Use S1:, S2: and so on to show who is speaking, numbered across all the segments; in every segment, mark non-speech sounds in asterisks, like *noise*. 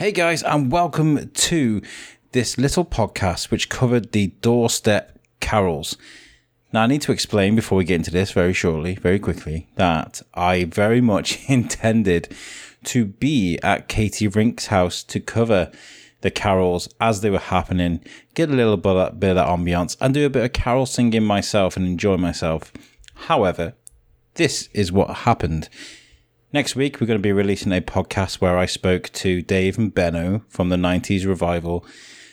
S1: Hey guys, and welcome to this little podcast which covered the doorstep carols. Now, I need to explain before we get into this very shortly, very quickly, that I very much *laughs* intended to be at Katy Rink's house to cover the carols as they were happening, get a little bit of, that ambiance, and do a bit of carol singing myself and enjoy myself. However, this is what happened. Next week, we're going to be releasing a podcast where I spoke to Dave and Benno from the 90s revival.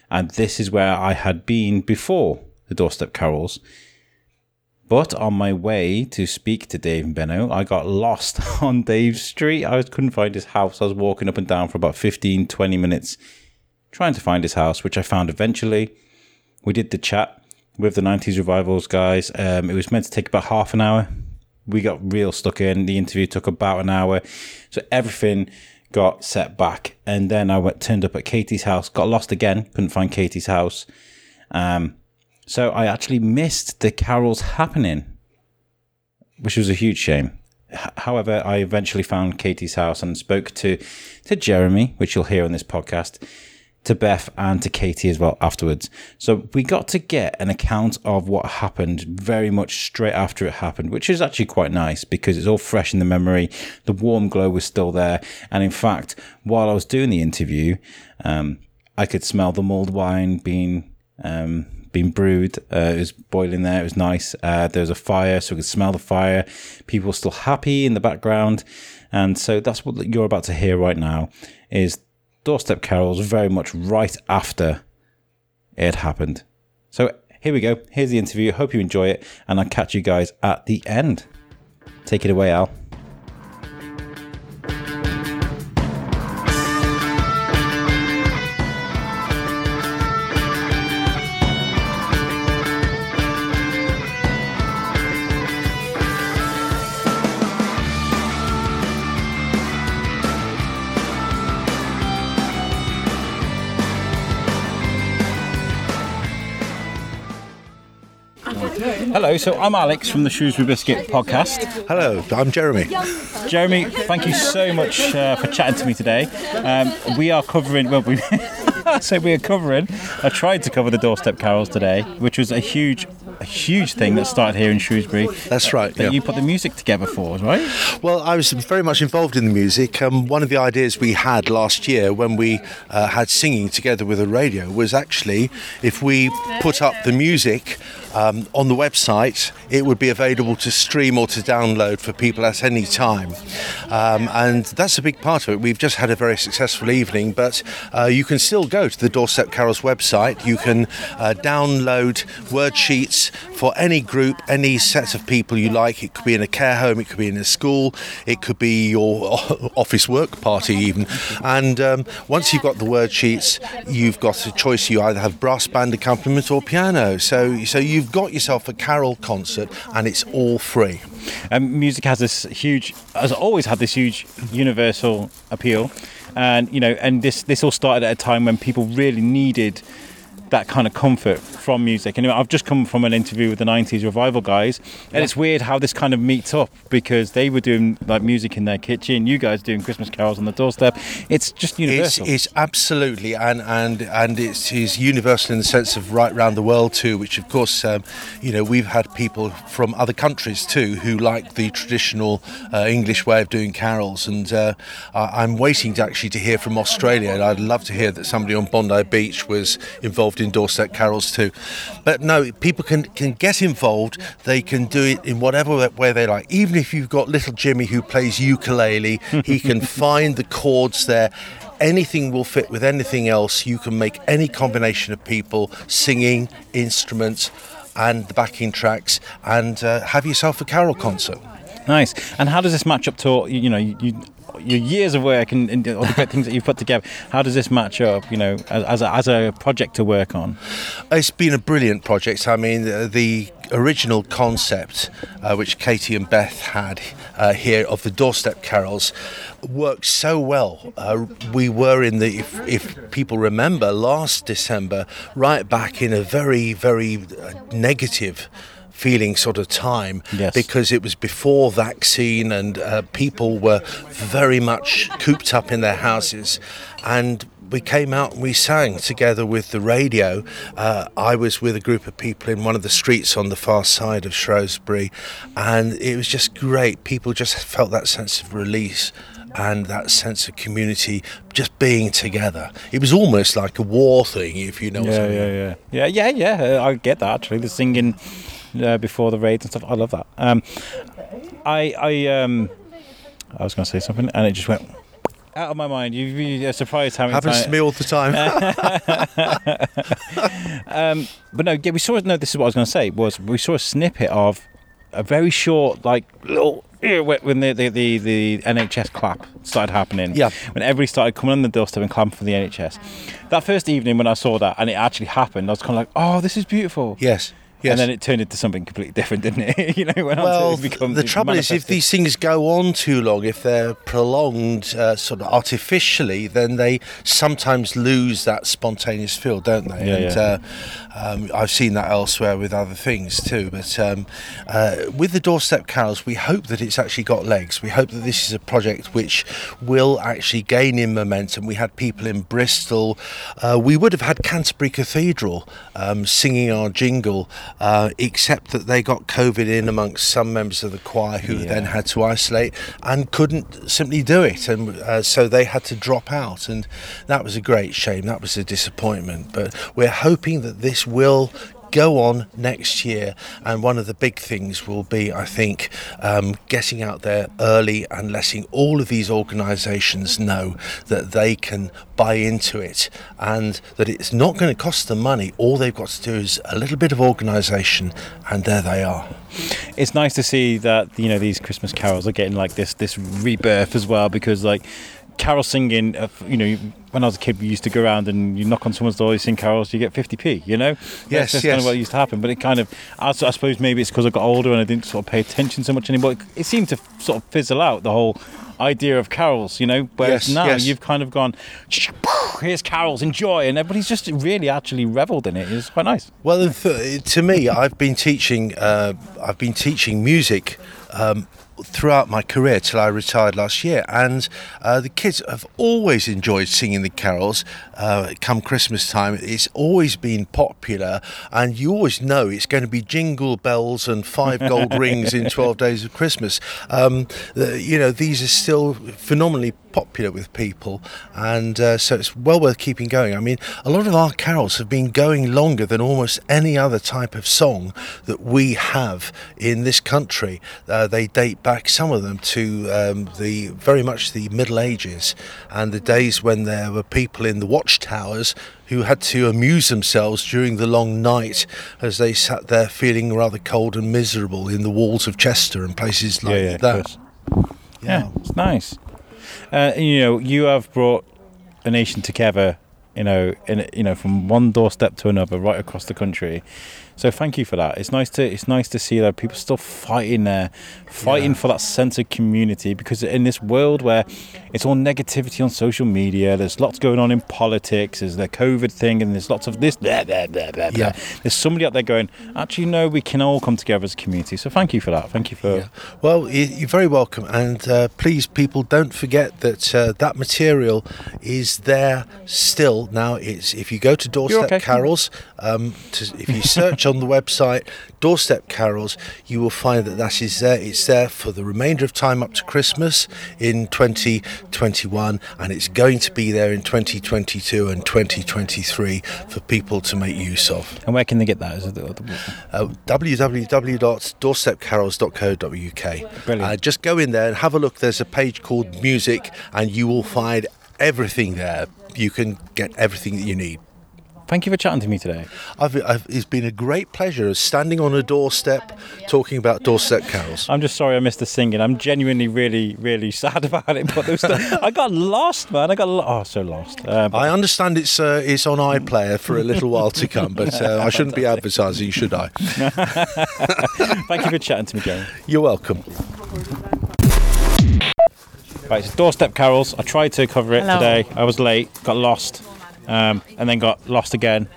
S1: And this is where I had been before the Doorstep Carols. But on my way to speak to Dave and Benno, I got lost *laughs* on Dave's street. I couldn't find his house. I was walking up and down for about 15, 20 minutes trying to find his house, which I found eventually. We did the chat with the 90s revivals guys. Um, it was meant to take about half an hour we got real stuck in. The interview took about an hour, so everything got set back. And then I went turned up at Katy's house, got lost again, couldn't find Katy's house. Um, so I actually missed the carols happening, which was a huge shame. However, I eventually found Katy's house and spoke to to Jeremy, which you'll hear on this podcast to Beth and to Katy as well afterwards. So we got to get an account of what happened very much straight after it happened, which is actually quite nice because it's all fresh in the memory. The warm glow was still there. And in fact, while I was doing the interview, um, I could smell the mulled wine being, um, being brewed. Uh, it was boiling there. It was nice. Uh, there was a fire, so we could smell the fire. People were still happy in the background. And so that's what you're about to hear right now is Doorstep Carols very much right after it happened. So here we go. Here's the interview. Hope you enjoy it, and I'll catch you guys at the end. Take it away, Al. Hello, so I'm Alex from the Shrewsbury Biscuit podcast.
S2: Hello, I'm Jeremy.
S1: Jeremy, thank you so much uh, for chatting to me today. Um, we are covering, well, we *laughs* so we are covering, I tried to cover the doorstep carols today, which was a huge a huge thing that started here in Shrewsbury.
S2: That's right.
S1: That
S2: yeah.
S1: you put the music together for, us, right?
S2: Well, I was very much involved in the music. Um, one of the ideas we had last year when we uh, had singing together with a radio was actually if we put up the music um, on the website, it would be available to stream or to download for people at any time. Um, and that's a big part of it. We've just had a very successful evening, but uh, you can still go to the Doorstep Carols website. You can uh, download word sheets for any group, any set of people you like. It could be in a care home, it could be in a school, it could be your *laughs* office work party, even. And um, once you've got the word sheets, you've got a choice. You either have brass band accompaniment or piano. So, so you've got yourself a carol concert, and it's all free.
S1: Um, music has this huge, has always had this huge universal appeal, and you know, and this this all started at a time when people really needed that kind of comfort from music. And I've just come from an interview with the 90s revival guys, and yeah. it's weird how this kind of meets up because they were doing like music in their kitchen, you guys doing Christmas carols on the doorstep. It's just universal.
S2: It's, it's absolutely, and and and it's, it's universal in the sense of right around the world too. Which of course, um, you know, we've had people from other countries too who like the traditional uh, English way of doing carols, and uh, I'm waiting to actually to hear from Australia. And I'd love to hear that somebody on Bondi Beach was involved in Doorstep carols too. But no, people can, can get involved. They can do it in whatever way they like. Even if you've got little Jimmy who plays ukulele, he can *laughs* find the chords there anything will fit with anything else. You can make any combination of people singing, instruments, and the backing tracks, and uh, have yourself a carol concert.
S1: Nice. And how does this match up to you know you, your years of work and, and all the great things that you've put together. How does this match up? You know, as, as, a, as a project to work on.
S2: It's been a brilliant project. I mean, the, the original concept, uh, which Katy and Beth had uh, here of the doorstep carols, worked so well. Uh, we were in the, if, if, people remember, last December, right back in a very, very uh, negative feeling sort of time
S1: yes.
S2: because it was before vaccine and uh, people were very much cooped up in their houses and we came out and we sang together with the radio. Uh, I was with a group of people in one of the streets on the far side of Shrewsbury, and it was just great. People just felt that sense of release and that sense of community, just being together. It was almost like a war thing, if you know what
S1: Yeah,
S2: I mean.
S1: yeah, yeah, yeah, yeah, yeah. I get that actually. The singing uh, before the raids and stuff. I love that. Um, I, I, um, I was going to say something, and it just went out of my mind. You, you're surprised how many
S2: Happens to me all the time. *laughs*
S1: Um, but no, yeah, we saw. No, this is what I was going to say. Was we saw a snippet of a very short, like little when the the, the, the NHS clap started happening.
S2: Yeah.
S1: When everybody started coming on the doorstep and clapping for the NHS. That first evening when I saw that and it actually happened, I was kind of like, oh, this is beautiful.
S2: yes. Yes.
S1: And then it turned into something completely different, didn't it? *laughs* you know, when
S2: well,
S1: it *laughs* become,
S2: Well,
S1: the
S2: trouble is, if these things go on too long, if they're prolonged uh, sort of artificially, then they sometimes lose that spontaneous feel, don't they?
S1: Yeah,
S2: and
S1: yeah.
S2: Uh, um, I've seen that elsewhere with other things too. But um, uh, with the doorstep carols, we hope that it's actually got legs. We hope that this is a project which will actually gain in momentum. We had people in Bristol. Uh, we would have had Canterbury Cathedral um, singing our jingle, uh, except that they got COVID in amongst some members of the choir who
S1: Yeah.
S2: then had to isolate and couldn't simply do it, and uh, so they had to drop out, and that was a great shame. That was a disappointment. But we're hoping that this will go on next year and one of the big things will be i think um, getting out there early and letting all of these organisations know that they can buy into it and that it's not going to cost them money. All they've got to do is a little bit of organisation and there they are.
S1: It's nice to see that you know these Christmas carols are getting like this this rebirth as well because like carol singing uh, you know when I was a kid we used to go around and you knock on someone's door you sing carols you get 50p you know?
S2: Yes,
S1: that's, that's kind of what used to happen but it kind of i suppose maybe it's because I got older and I didn't sort of pay attention so much anymore. It, it seemed to sort of fizzle out the whole idea of carols you know? Whereas
S2: Yes,
S1: now
S2: yes.
S1: you've kind of gone here's carols enjoy and everybody's just really actually reveled in it. It's quite nice.
S2: Well, to me, I've been teaching. Uh, I've been teaching music um, throughout my career till I retired last year, and uh, the kids have always enjoyed singing the carols. Uh, come Christmas time, it's always been popular, and you always know it's going to be jingle bells and five gold *laughs* rings in twelve days of Christmas. Um, the, you know, these are still phenomenally popular with people, and uh, so it's well worth keeping going. I mean, a lot of our carols have been going longer than almost any other type of song that we have in this country. Uh, they date back, some of them, to um, the very much the Middle Ages and the days when there were people in the watchtowers who had to amuse themselves during the long night as they sat there feeling rather cold and miserable in the walls of Chester and places like
S1: yeah yeah
S2: that.
S1: course. yeah, it's nice. Uh, you know, you have brought a nation together. You know, in you know, from one doorstep to another, right across the country. So thank you for that. It's nice to it's nice to see that people still fighting there, fighting
S2: Yeah.
S1: for that sense of community. Because in this world where it's all negativity on social media, there's lots going on in politics. There's the COVID thing, and there's lots of this. Blah, blah, blah, blah, blah.
S2: Yeah.
S1: There's somebody out there going, actually, no, we can all come together as a community. So thank you for that. Thank you for.
S2: Yeah. Well, you're very welcome, and uh, please, people, don't forget that uh, that material is there still. Now, it's if you go to Doorstep
S1: okay.
S2: Carols, um, to, if you search on the website Doorstep Carols, you will find that that is there. It's there for the remainder of time up to Christmas in 2021, and it's going to be there in 2022 and 2023 for people to make use of.
S1: And where can they get that? Is it the,
S2: Uh, www.doorstepcarols.co.uk.
S1: Brilliant.
S2: Uh, just go in there and have a look. There's a page called Music, and you will find everything there. You can get everything that you need.
S1: Thank you for chatting to me today.
S2: I've, I've, it's been a great pleasure standing on a doorstep talking about doorstep carols.
S1: I'm just sorry I missed the singing. I'm genuinely really, really sad *laughs* about it. But there was I got lost, man. I got lo- oh so lost. Uh,
S2: I understand it's uh, it's on iPlayer for a little while to come, but uh, I shouldn't be advertising, should I? *laughs*
S1: thank you for chatting to me, Jerry.
S2: You're welcome.
S1: Right, it's doorstep carols. I tried to cover it
S3: Hello.
S1: today. I was late, got lost, um, and then got lost again.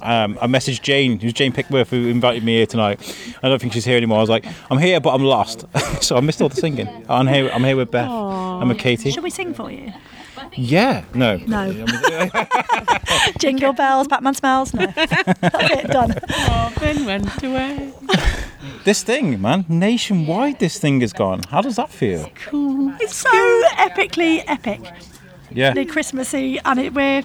S1: Um, I messaged Jane, who's Jane Pickworth, who invited me here tonight. I don't think she's here anymore. I was like, I'm here, but I'm lost. *laughs* so I missed all the singing. I'm here. I'm here with Beth. I'm with Katy.
S3: Should we sing for you?
S1: Yeah, no.
S3: No. *laughs* *laughs* Jingle bells, Batman smells. No, that's it. Done.
S4: Marvin went away.
S1: this thing, man, nationwide, this thing is gone. How does that feel? Cool.
S3: It's so epically epic.
S1: Yeah.
S3: The Christmassy, and it, we're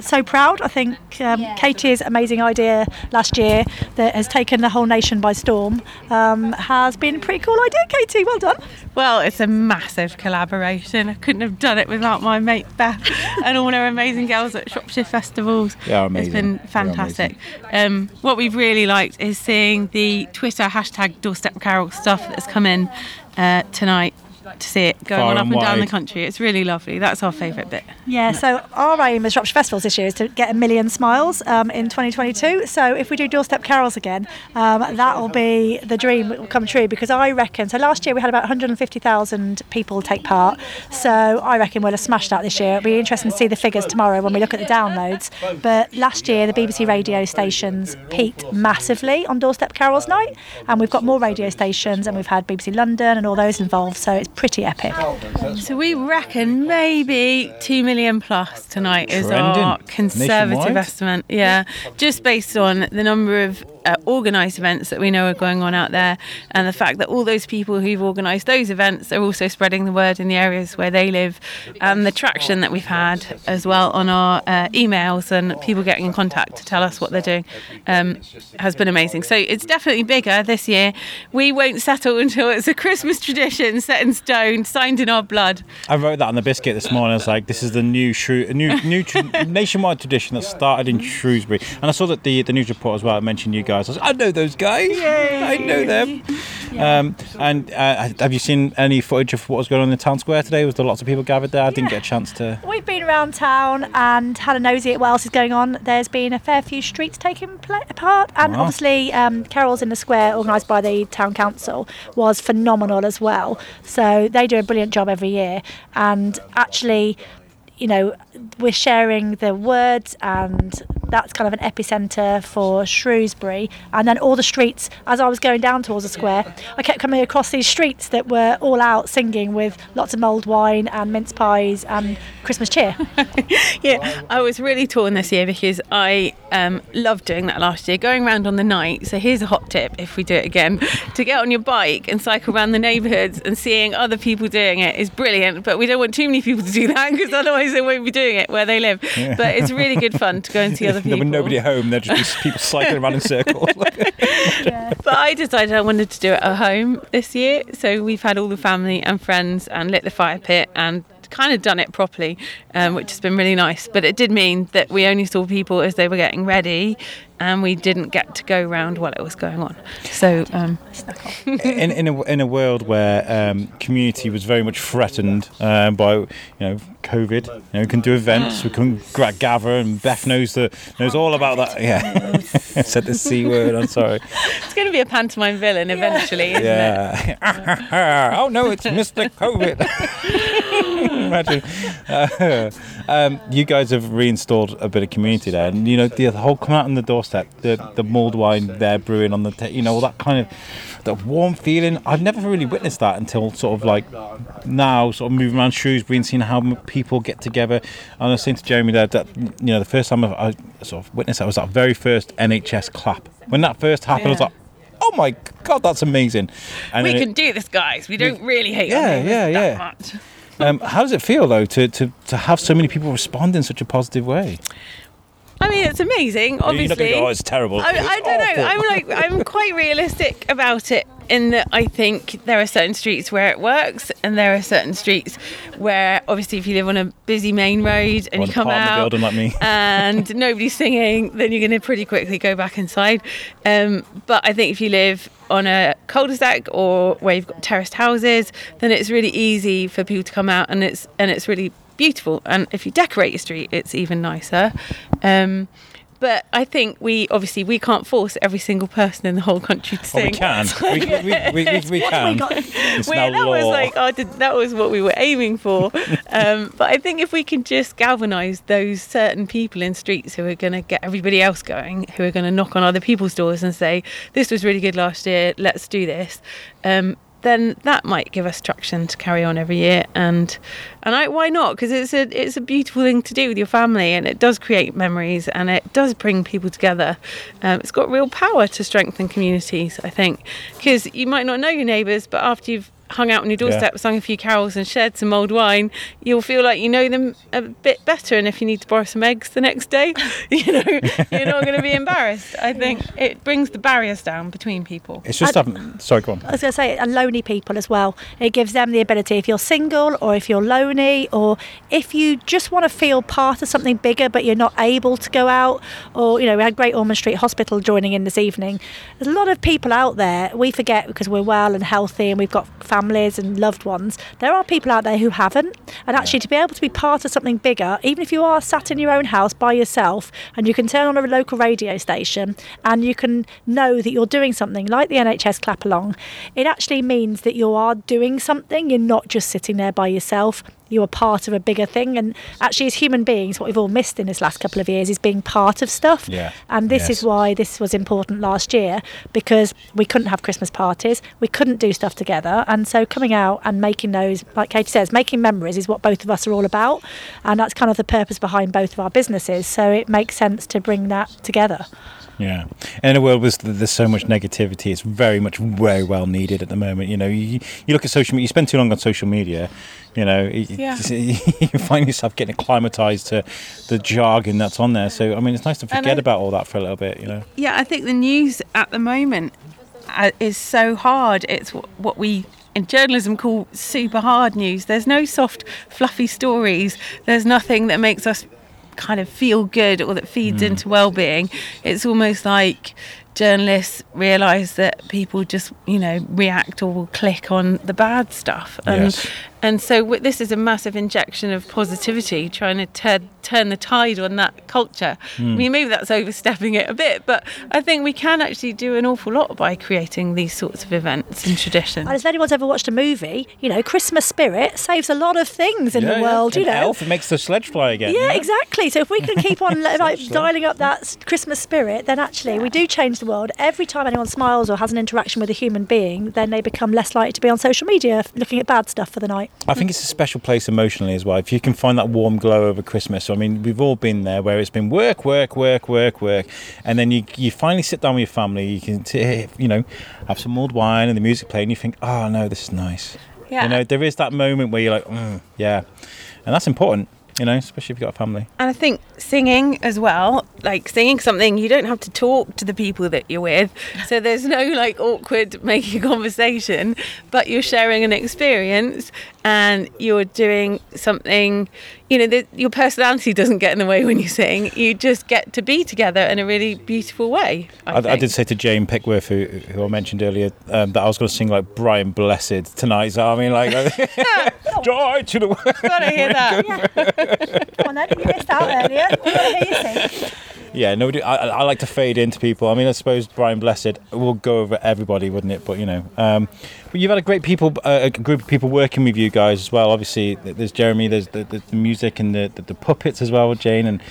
S3: so proud. I think um, Katy's amazing idea last year that has taken the whole nation by storm um, has been a pretty cool idea. Katy, well done.
S4: Well, it's a massive collaboration. I couldn't have done it without my mate Beth *laughs* and all our amazing girls at Shropshire Festivals.
S1: They are amazing.
S4: It's been fantastic. Um, what we've really liked is seeing the Twitter hashtag Doorstep Carol stuff that's come in uh, tonight to see it going
S1: Far
S4: on up
S1: and
S4: and down the country. It's really lovely. That's our favourite bit.
S3: Yeah, so our aim as Shropshire Festivals this year is to get a million smiles um, in 2022. So if we do doorstep carols again, um, that will be the dream that will come true because I reckon. So last year we had about 150,000 people take part. So I reckon we'll have smashed that this year. It'll be interesting to see the figures tomorrow when we look at the downloads. But last year the BBC radio stations peaked massively on doorstep carols night, and we've got more radio stations, and we've had BBC London and all those involved. So it's pretty epic.
S4: Oh, so we reckon maybe two million plus tonight is
S1: Trending.
S4: our conservative
S1: Nationwide?
S4: estimate. Yeah, just based on the number of uh, organised events that we know are going on out there, and the fact that all those people who've organised those events are also spreading the word in the areas where they live, and the traction that we've had as well on our uh, emails and people getting in contact to tell us what they're doing um, has been amazing. So it's definitely bigger this year. We won't settle until it's a Christmas tradition set in stone, signed in our blood.
S1: I wrote that on the biscuit this morning. I was like, "This is the new shrew- new new *laughs* nationwide tradition that started in Shrewsbury." And I saw that the the news report as well mentioned you guys. I was like, "I know those guys. I know them." Um, and uh, have you seen any footage of what was going on in the town square today? Was there lots of people gathered there? I didn't get a chance to.
S3: We've been around town and had a nosy at what else is going on. There's been a fair few streets taking pla part, and
S1: Wow.
S3: obviously um, carols in the square, organised by the town council, was phenomenal as well. So they do a brilliant job every year, and actually. You know, we're sharing the words, and that's kind of an epicentre for Shrewsbury. And then all the streets, as I was going down towards the square, I kept coming across these streets that were all out singing with lots of mulled wine and mince pies and Christmas cheer. *laughs*
S4: Yeah, I was really torn this year because I um, loved doing that last year, going around on the night. So here's a hot tip if we do it again *laughs* to get on your bike and cycle around the neighbourhoods and seeing other people doing it is brilliant. But we don't want too many people to do that *laughs* because otherwise they won't be doing it where they live. But it's really good fun to go and see other
S1: there
S4: people.
S1: were nobody at home. There just be people cycling around in circles. *laughs*
S4: But I decided I wanted to do it at home this year. So we've had all the family and friends and lit the fire pit and kind of done it properly, um, which has been really nice. But it did mean that we only saw people as they were getting ready and we didn't get to go round while it was going on. So um,
S1: in in a, in a world where um, community was very much threatened um, by you know COVID, you know, we can do events, we can gra- gather, and Beth knows the knows all about that. Yeah, *laughs* said the c word. I'm sorry.
S4: it's going to be a pantomime villain eventually, isn't it?
S1: Yeah. *laughs* oh no, it's Mr. COVID. *laughs* Imagine. Uh, *laughs* um, you guys have reinstalled a bit of community there, and you know the, whole come out on the doorstep, the the mulled wine there brewing on the, ta- you know, all that kind of that warm feeling. I've never really witnessed that until sort of like now, sort of moving around Shrewsbury and seeing how people get together. And I was saying to Jeremy there that you know the first time I, I sort of witnessed that was that very first NHS clap. When that first happened, I was like. Oh my god, that's amazing! And
S4: We
S1: then it-
S4: can do this, guys. We don't really hate
S1: Yeah, yeah,
S4: that
S1: yeah.
S4: much.
S1: Um, how does it feel though to, to, to have so many people respond in such a positive way?
S4: I mean, it's amazing.
S1: You're not
S4: Obviously,
S1: gonna go, oh, it's terrible.
S4: I,
S1: It's
S4: I don't know. I'm like I'm quite realistic about it in that I think there are certain streets where it works, and there are certain streets where obviously if you live on a busy main road and
S1: Or
S4: you come out
S1: like me. *laughs*
S4: and nobody's singing, then you're going to pretty quickly go back inside. Um, but I think if you live on a cul-de-sac or where you've got terraced houses, then it's really easy for people to come out, and it's and it's really beautiful. And if you decorate your street, it's even nicer. Um, but I think we obviously we can't force every single person in the whole country to
S1: Well,
S4: sing.
S1: we can. *laughs* We, we, we, we, we can. It's
S4: Wait,
S1: now
S4: that was like I did, that was what we were aiming for. *laughs* um, but I think if we can just galvanise those certain people in streets who are going to get everybody else going, who are going to knock on other people's doors and say, "This was really good last year. Let's do this." Um, then that might give us traction to carry on every year. And and I, why not? Because it's a it's a beautiful thing to do with your family, and it does create memories, and it does bring people together. Um, it's got real power to strengthen communities, I think, because you might not know your neighbours, but after you've hung out on your doorstep,
S1: Yeah.
S4: sung a few carols, and shared some mulled wine, you'll feel like you know them a bit better. And if you need to borrow some eggs the next day, *laughs* you know you're not going to be embarrassed. I think it brings the barriers down between people.
S1: It's just having. Sorry, go on.
S3: I was going to say, and lonely people as well. It gives them the ability, if you're single or if you're lonely or if you just want to feel part of something bigger but you're not able to go out, or, you know, we had Great Ormond Street Hospital joining in this evening. There's a lot of people out there, we forget because we're well and healthy and we've got families and loved ones. There are people out there who haven't. And actually, to be able to be part of something bigger, even if you are sat in your own house by yourself and you can turn on a local radio station and you can know that you're doing something like the NHS clap along, it actually means that you are doing something. You're not just sitting there by yourself. You are part of a bigger thing. And actually, as human beings, what we've all missed in this last couple of years is being part of stuff.
S1: Yeah.
S3: And this
S1: Yes.
S3: is why this was important last year because we couldn't have Christmas parties, we couldn't do stuff together. And so coming out and making those, like Katy says, making memories is what both of us are all about. And that's kind of the purpose behind both of our businesses. So it makes sense to bring that together.
S1: Yeah, and in a world where there's so much negativity, it's very much very well needed at the moment. You know, you, you look at social media, you spend too long on social media, you know, you,
S4: Yeah. *laughs*
S1: you find yourself getting acclimatized to the jargon that's on there. So, I mean, it's nice to forget
S4: I-
S1: about all that for a little bit, you know.
S4: Yeah, I think the news at the moment uh, is so hard. It's what we in journalism call super hard news. There's no soft, fluffy stories. There's nothing that makes us kind of feel good or that feeds mm. into well-being. It's almost like journalists realize that people just you know react or will click on the bad stuff and
S1: Yes.
S4: And so w- this is a massive injection of positivity trying to turn turn the tide on that culture I mean maybe that's overstepping it a bit but I think we can actually do an awful lot by creating these sorts of events and traditions
S3: And if anyone's ever watched a movie, you know, Christmas spirit saves a lot of things in
S1: Yeah,
S3: the
S1: yeah.
S3: world, you know.
S1: Elf, makes the sledge fly again.
S3: Yeah,
S1: you know?
S3: exactly. So if we can keep on *laughs* like dialing up that Christmas spirit, then actually we do change the world. Every time anyone smiles or has an interaction with a human being, then they become less likely to be on social media looking at bad stuff for the night.
S1: I think it's a special place emotionally as well. If you can find that warm glow over Christmas, I mean, we've all been there where it's been work, work, work, work, work, and then you you finally sit down with your family. You can t- you know have some mulled wine and the music playing. and You think, oh no, this is nice.
S4: Yeah.
S1: You know, there is that moment where you're like, mm, yeah, and that's important. You know, especially if you've got a family.
S4: And I think singing as well, like singing something, you don't have to talk to the people that you're with. So there's no like awkward *laughs* making a conversation, but you're sharing an experience and you're doing something, you know, that your personality doesn't get in the way when you sing. You just get to be together in a really beautiful way. I,
S1: I, I did say to Jane Pickworth, who, who I mentioned earlier, um, that I was going to sing like Brian Blessed tonight. So I mean, like, *laughs* *laughs* joy to the world.
S4: Gotta hear that.
S3: Come on then, you missed out earlier. I want to hear you sing.
S1: Yeah, nobody. I, I like to fade into people. I mean, I suppose Brian Blessed will go over everybody, wouldn't it? But you know, um, but you've had a great people, uh, a group of people working with you guys as well. Obviously, there's Jeremy, there's the, the, music and the, the, the puppets as well with Jane and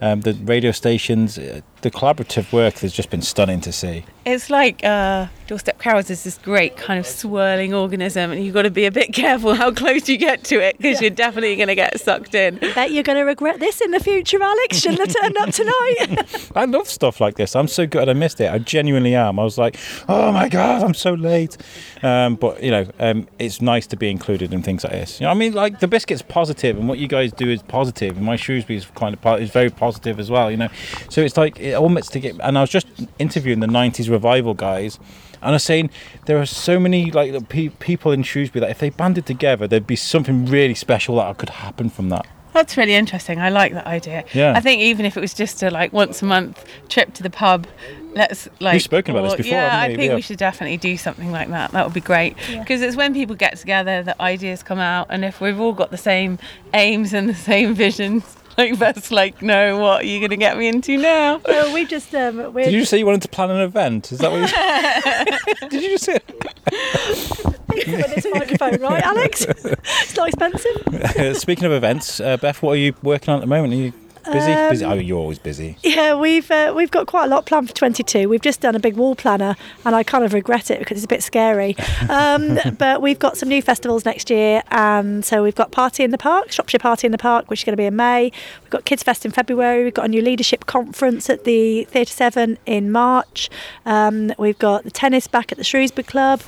S1: um, the radio stations. The collaborative work has just been stunning to see.
S4: It's like uh, Doorstep Carols is this great kind of swirling organism, and you've got to be a bit careful how close you get to it because you're definitely going to get sucked in.
S3: Bet you're going to regret this in the future, Alex. Shouldn't have turned up tonight. *laughs* *laughs*
S1: I love stuff like this. I'm so good I missed it. I genuinely am. I was like, oh my god, I'm so late. Um, but you know, um, it's nice to be included in things like this. You know, I mean, like the biscuit's positive, and what you guys do is positive, and my Shrewsbury is kind of po- is very positive as well. You know, so it's like it almost to get. And I was just interviewing the '90s revival guys. And I was saying there are so many like pe- people in Shrewsbury that if they banded together, there'd be something really special that could happen from that.
S4: That's really interesting. I like that idea.
S1: Yeah.
S4: I think even if it was just a like once a month trip to the pub, let's like.
S1: We've spoken about this before,
S4: Yeah, I think
S1: Yeah.
S4: we should definitely do something like that. That would be great because it's when people get together that ideas come out, and if we've all got the same aims and the same visions. *laughs* Like that's like, no, what are you going to get me into now?
S3: well, we just um,
S1: Did
S3: we're
S1: you just say you wanted to plan an event? Is that what you *laughs* Did you just say
S3: with this microphone, right, Alex? *laughs* it's not expensive.
S1: Uh, Speaking of events, uh, Beth, what are you working on at the moment? Are you Busy, busy. Oh, you're always busy.
S3: Yeah, we've uh, we've got quite a lot planned for 22. We've just done a big wall planner, and I kind of regret it because it's a bit scary. *laughs* Um, but we've got some new festivals next year, and so we've got Party in the Park, Shropshire Party in the Park, which is going to be in May. We've got Kids Fest in February. We've got a new leadership conference at the Theatre Severn in March. Um, we've got the tennis back at the Shrewsbury Club.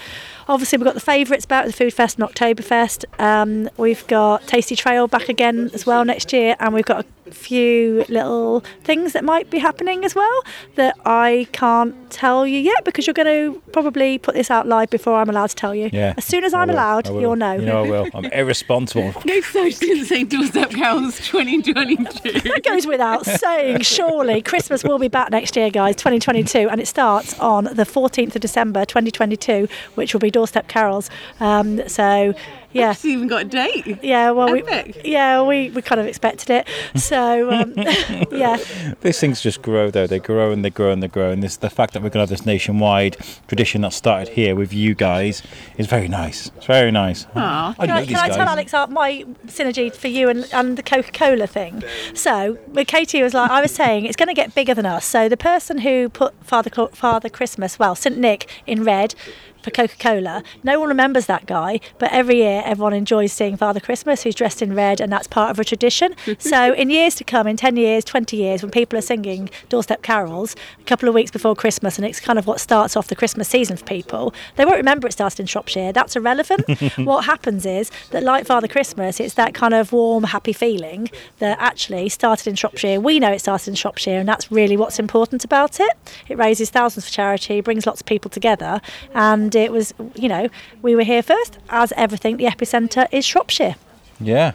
S3: Obviously, we've got the favourites back, the Food Fest and Oktoberfest. Um, we've got Tasty Trail back again as well next year, and we've got a few little things that might be happening as well that I can't tell you yet because you're going to probably put this out live before I'm allowed to tell you.
S1: Yeah.
S3: As soon as
S1: I
S3: I'm
S1: will,
S3: allowed,
S1: I
S3: you'll know.
S1: You know I will. I'm irresponsible. *laughs*
S4: Next time she didn't say Doorstep Carols 2022.
S3: That goes without saying, surely. Christmas will be back next year, guys, 2022, and it starts on the 14th of December 2022, which will be Doorstep Carols. Um, so, yeah.
S4: She's even got a date.
S3: Yeah, well, we, yeah, we, we kind of expected it. So, um, *laughs* yeah,
S1: These things just grow, though. They grow and they grow and they grow. And this, the fact that we're going to have this nationwide tradition that started here with you guys is very nice. It's very nice.
S4: Aw.
S1: I
S3: Can I, can I tell Alex uh, my synergy for you and, and the Coca Cola thing? So, Katy was like, I was saying it's going to get bigger than us. So, the person who put Father Father Christmas, well, St Nick in red for Coca Cola, no one remembers that guy, but every year everyone enjoys seeing Father Christmas who's dressed in red, and that's part of a tradition. *laughs* so, in years to come, in 10 years, 20 years, when people are singing doorstep carols a couple of weeks before Christmas, and it's kind of what starts off the Christmas season for people, they won't remember it started in Shropshire. That's irrelevant. *laughs* what happens is that, like Father Christmas, it's that kind of warm, happy feeling that actually started in Shropshire. We know it started in Shropshire, and that's really what's important about it. It raises thousands for charity, brings lots of people together, and it was, you know, we were here first. As everything, the epicentre is Shropshire.
S1: Yeah.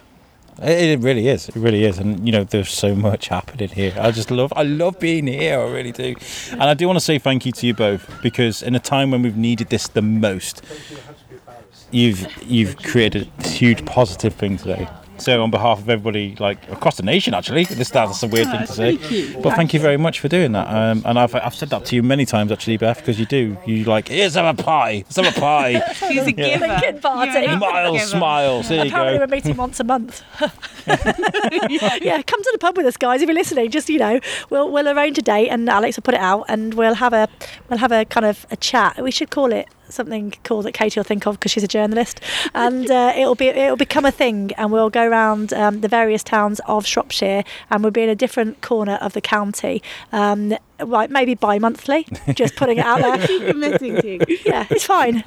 S1: It, it really is. It really is. And, you know, there's so much happening here. I just love, I love being here. I really do. And I do want to say thank you to you both because in a time when we've needed this the most, you've you've created this huge positive thing today. So on behalf of everybody, like across the nation, actually, this that's a weird thing to say,
S4: thank you.
S1: but thank you very much for doing that. Um, and I've, I've said that to you many times, actually, Beth, because you do. You like, here's have a pie, let's have a pie. *laughs*
S4: She's a giver.
S3: Lincoln party.
S4: You're
S1: Miles
S4: giver.
S1: smiles. There you
S3: Apparently,
S1: go.
S3: we're meeting once a month. *laughs* *laughs* yeah, come to the pub with us, guys. If you're listening, just you know, we'll we'll arrange a date, and Alex will put it out, and we'll have a we'll have a kind of a chat. We should call it something cool that Katy will think of because she's a journalist, and uh, it'll be it'll become a thing, and we'll go around um, the various towns of Shropshire, and we'll be in a different corner of the county. Um, Right, maybe bi-monthly. Just putting it out there. *laughs*
S4: Committing to.
S3: Yeah, it's fine.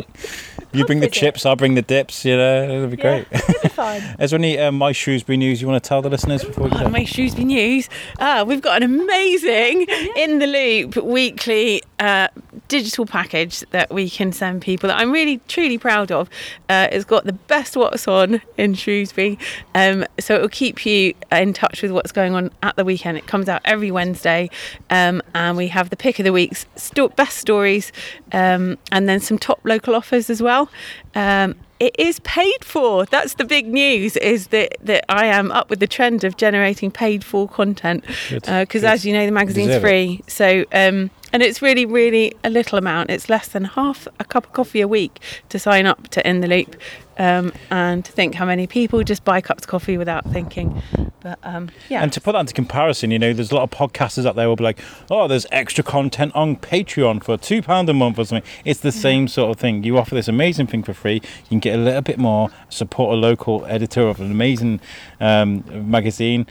S1: You bring the chips, I'll bring the dips. You know, it'll be
S3: Yeah,
S1: great.
S3: it'll be fine. *laughs*
S1: Is there any uh, my Shrewsbury news you want to tell the listeners before we
S4: On
S1: go?
S4: my Shrewsbury News, ah, we've got an amazing in the loop weekly uh, digital package that we can send people that I'm really truly proud of. Uh, it's got the best what's on in Shrewsbury, um, so it will keep you in touch with what's going on at the weekend. It comes out every Wednesday, um, and we have the pick of the week's sto- best stories, um, and then some top local offers as well. Um, it is paid for. That's the big news. Is that that I am up with the trend of generating paid for content because,
S1: good.
S4: as you know, the magazine's
S1: Deserve it.
S4: free. So, um, and it's really, really a little amount. It's less than half a cup of coffee a week to sign up to In the Loop, um, and to think how many people just buy cups of coffee without thinking. But um, yeah,
S1: And to put that into comparison, you know, there's a lot of podcasters out there will be like, oh, there's extra content on Patreon for £2 a month or something. It's the same sort of thing. You offer this amazing thing for free. You can get a little bit more, support a local editor of an amazing um, magazine.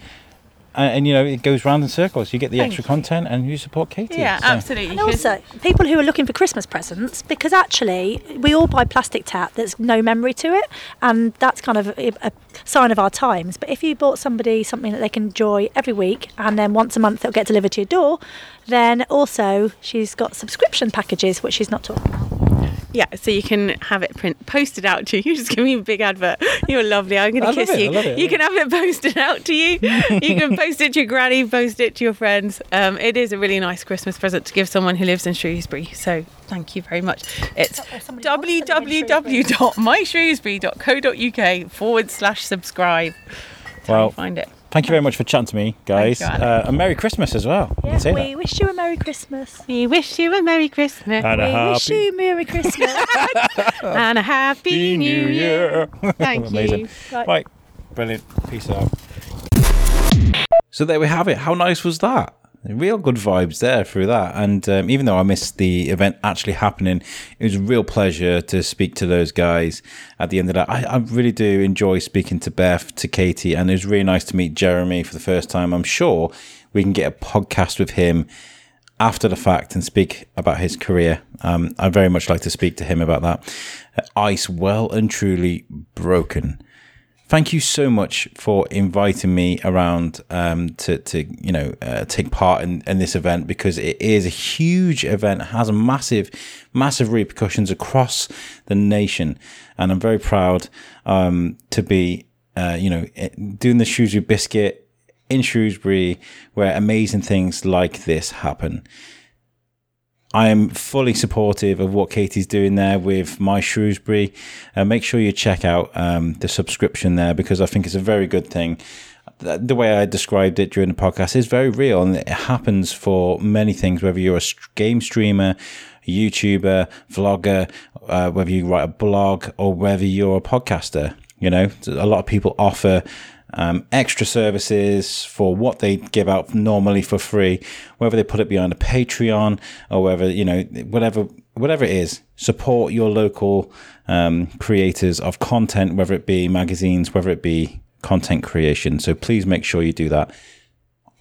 S1: And, and, you know, it goes round in circles. You get the
S3: Thank
S1: extra
S3: you.
S1: content and you support Katy.
S4: yeah,
S1: So-
S4: absolutely.
S3: And also, people who are looking for Christmas presents, because actually we all buy plastic tat that's no memory to it, and that's kind of a, a sign of our times. But if you bought somebody something that they can enjoy every week, and then once a month it'll get delivered to your door, then also she's got subscription packages, which she's not talking about.
S4: Yeah, so you can have it print posted out to you. You *laughs* just give me a big advert. You're lovely. I'm going to kiss
S1: it,
S4: you.
S1: It,
S4: you
S1: yeah.
S4: can have it *laughs* posted out to you. you can *laughs* post it to your granny, post it to your friends. Um, it is a really nice Christmas present to give someone who lives in Shrewsbury. So thank you very much. It's
S3: Or somebody wants to live in Shrewsbury.
S4: www.myshrewsbury.co.uk forward slash subscribe. That's how
S1: Well,
S4: find it.
S1: Thank you very much for chatting to me, guys.
S4: You,
S1: uh, and Merry Christmas as well.
S3: Yeah,
S1: say
S3: we
S1: that.
S3: wish you a Merry Christmas.
S4: We wish you a Merry Christmas
S1: And a
S3: we wish
S1: happy
S3: you Merry Christmas. *laughs*
S4: and a Happy New Year. *laughs* Thank
S1: Amazing.
S4: you.
S3: Right.
S1: Right. Brilliant. Peace out. *laughs* So there we have it. How nice was that? Real good vibes there through that. And um, even though I missed the event actually happening, it was a real pleasure to speak to those guys at the end of that. I, I really do enjoy speaking to Beth, to Katy, and it was really nice to meet Jeremy for the first time. I'm sure we can get a podcast with him after the fact and speak about his career. Um, I'd very much like to speak to him about that. Ice well and truly broken thank you so much for inviting me around um, to, to you know uh, take part in, in this event because it is a huge event has massive massive repercussions across the nation. And i'm very proud um, to be uh, you know eh, doing the shrewsbury biscuit in shrewsbury where amazing things like this happen I am fully supportive of what Katy's doing there with My Shrewsbury. Uh, make sure you check out um, the subscription there because I think it's a very good thing. The way I described it during the podcast is very real and it happens for many things, whether you're a game streamer, YouTuber, vlogger, uh, whether you write a blog, or whether you're a podcaster. You know, a lot of people offer um, extra services for what they give out normally for free, whether they put it behind a Patreon or whether, you know, whatever, whatever it is, support your local um, creators of content, whether it be magazines, whether it be content creation. So please make sure you do that.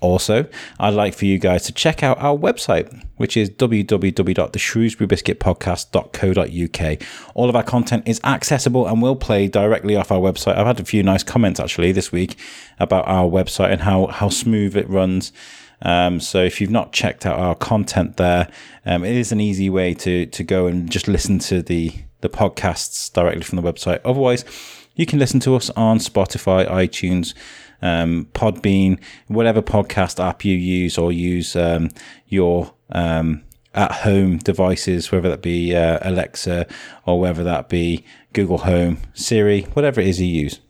S1: Also, I'd like for you guys to check out our website, which is www.theshrewsburybiscuitpodcast.co.uk. All of our content is accessible and will play directly off our website. I've had a few nice comments actually this week about our website and how, how smooth it runs. Um, so if you've not checked out our content there, um, it is an easy way to to go and just listen to the the podcasts directly from the website. Otherwise, you can listen to us on Spotify, iTunes um, Podbean, whatever podcast app you use, or use um, your um, at home devices, whether that be uh, Alexa or whether that be Google Home, Siri, whatever it is you use.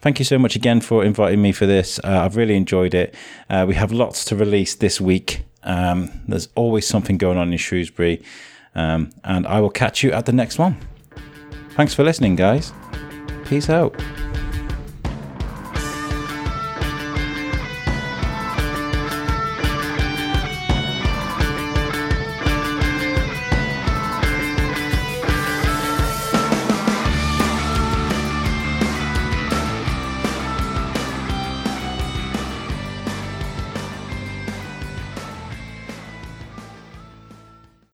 S1: Thank you so much again for inviting me for this. Uh, I've really enjoyed it. Uh, we have lots to release this week. Um, there's always something going on in Shrewsbury. Um, and I will catch you at the next one. Thanks for listening, guys. Peace out.